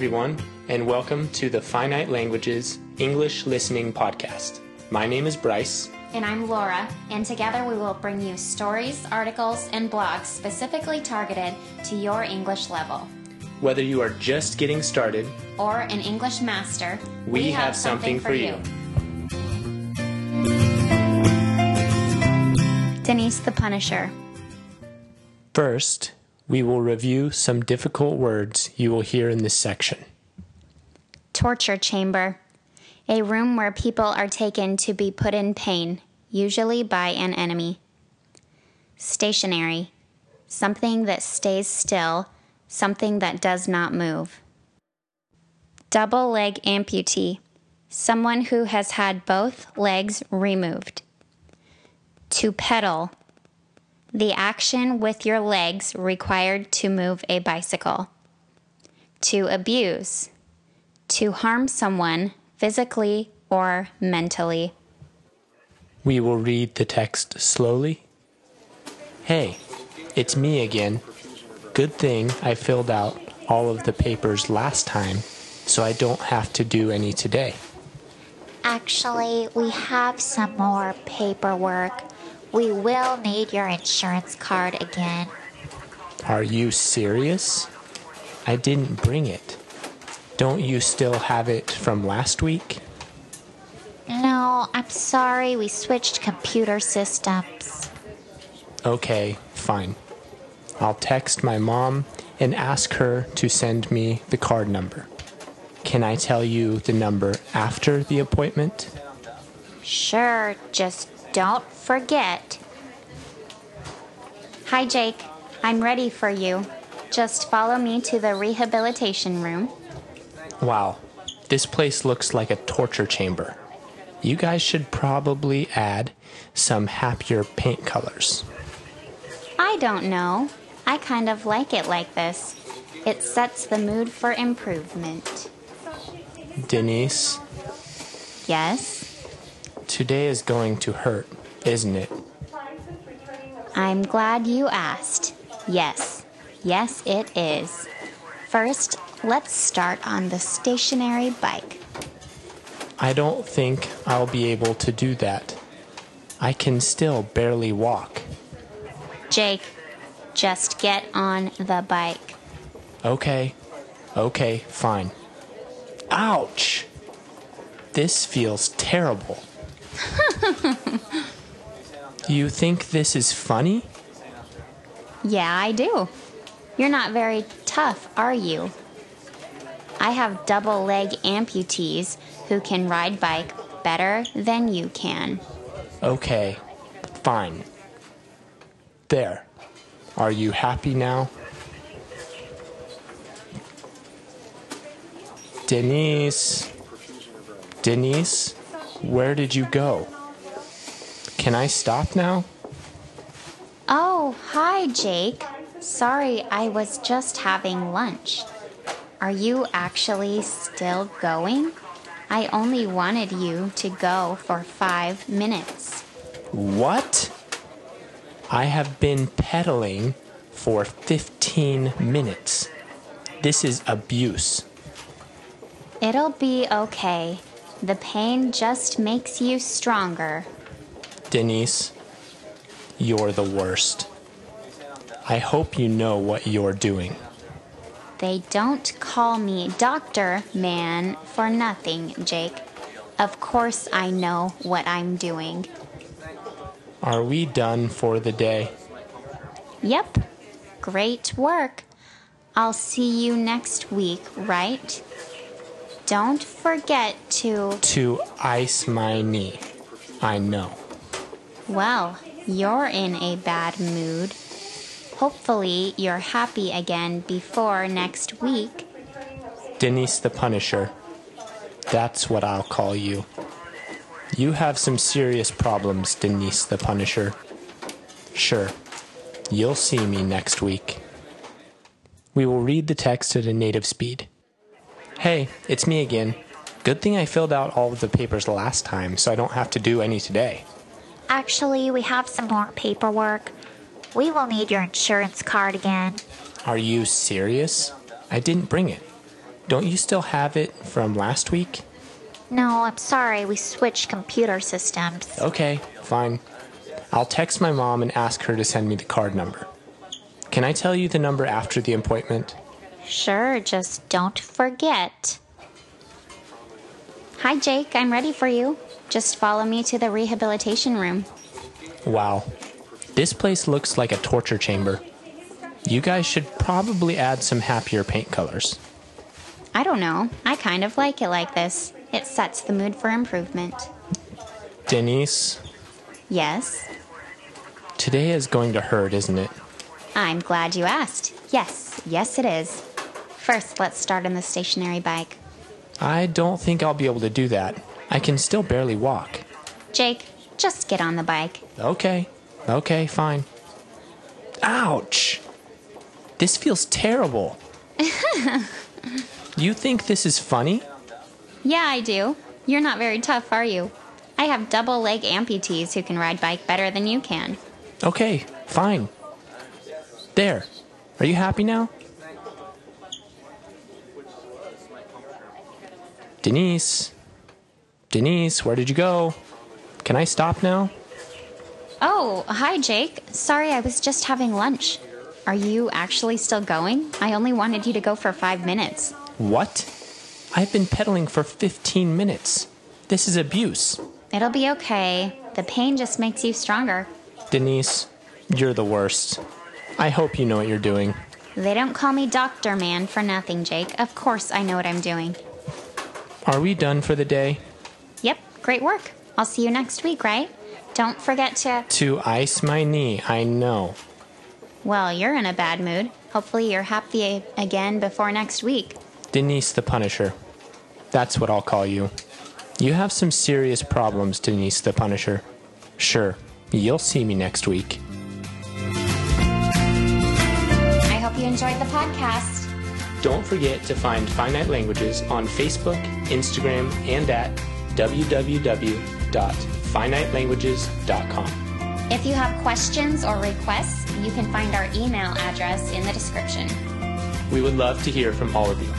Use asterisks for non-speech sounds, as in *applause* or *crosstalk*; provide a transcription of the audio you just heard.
everyone, and welcome to the Finite Languages English Listening Podcast. My name is Bryce. And I'm Laura, and together we will bring you stories, articles, and blogs specifically targeted to your English level. Whether you are just getting started Or an English master, We have something for you. Denise the Punisher. First, we will review some difficult words you will hear in this section. Torture chamber. A room where people are taken to be put in pain, usually by an enemy. Stationary. Something that stays still, something that does not move. Double leg amputee. Someone who has had both legs removed. To pedal. The action with your legs required to move a bicycle. To abuse to harm someone physically or mentally. We will read the text slowly. Hey, it's me again. Good thing I filled out all of the papers last time, so I don't have to do any today. Actually, we have some more paperwork. We will need your insurance card again. Are you serious? I didn't bring it. Don't you still have it from last week? No, I'm sorry, we switched computer systems. Okay, fine. I'll text my mom and ask her to send me the card number. Can I tell you the number after the appointment? Sure, just don't forget. Hi, Jake. I'm ready for you. Just follow me to the rehabilitation room. Wow, this place looks like a torture chamber. You guys should probably add some happier paint colors. I don't know. I kind of like it like this. It sets the mood for improvement. Denise, Yes, today is going to hurt, isn't it? I'm glad you asked. Yes, yes, it is. First, let's start on the stationary bike. I don't think I'll be able to do that. I can still barely walk. Jake, just get on the bike. Okay, okay, fine. Ouch! This feels terrible. *laughs* you think this is funny? Yeah, I do. You're not very tough, are you? I have double leg amputees who can ride bike better than you can. Okay, fine. There. Are you happy now? Denise. Denise, where did you go? Can I stop now? Oh, hi, Jake. Sorry, I was just having lunch. Are you actually still going? I only wanted you to go for five minutes. What? I have been pedaling for 15 minutes. This is abuse. It'll be okay. The pain just makes you stronger. Denise, you're the worst. I hope you know what you're doing. They don't call me Doctor Man for nothing, Jake. Of course, I know what I'm doing. Are we done for the day? Yep, great work. I'll see you next week, right? Don't forget to. To ice my knee. I know. Well, you're in a bad mood. Hopefully, you're happy again before next week. Denise the Punisher. That's what I'll call you. You have some serious problems, Denise the Punisher. Sure, you'll see me next week. We will read the text at a native speed. Hey, it's me again. Good thing I filled out all of the papers last time, so I don't have to do any today. Actually, we have some more paperwork. We will need your insurance card again. Are you serious? I didn't bring it. don't you still have it from last week? No, I'm sorry, we switched computer systems. Okay, fine. I'll text my mom and ask her to send me the card number. Can I tell you the number after the appointment? Sure, just don't forget. Hi, Jake. I'm ready for you. Just follow me to the rehabilitation room. Wow. This place looks like a torture chamber. You guys should probably add some happier paint colors. I don't know. I kind of like it like this. It sets the mood for improvement. Denise, Yes? today is going to hurt, isn't it? I'm glad you asked. Yes, yes, it is. First, let's start on the stationary bike. I don't think I'll be able to do that. I can still barely walk. Jake, just get on the bike. Okay, okay, fine. Ouch! This feels terrible. *laughs* you think this is funny? Yeah, I do. You're not very tough, are you? I have double leg amputees who can ride bike better than you can. Okay, fine. There. Are you happy now? Denise? Denise, where did you go? Can I stop now? Oh, hi, Jake. Sorry, I was just having lunch. Are you actually still going? I only wanted you to go for five minutes. What? I've been pedaling for 15 minutes. This is abuse. It'll be okay. The pain just makes you stronger. Denise, you're the worst. I hope you know what you're doing. They don't call me Doctor Man for nothing, Jake. Of course I know what I'm doing. Are we done for the day? Yep, great work. I'll see you next week, right? Don't forget to. To ice my knee, I know. Well, you're in a bad mood. Hopefully, you're happy again before next week. Denise the Punisher. That's what I'll call you. You have some serious problems, Denise the Punisher. Sure, you'll see me next week. I hope you enjoyed the podcast. Don't forget to find Finite Languages on Facebook, Instagram, and at www.finitelanguages.com. If you have questions or requests, you can find our email address in the description. We would love to hear from all of you.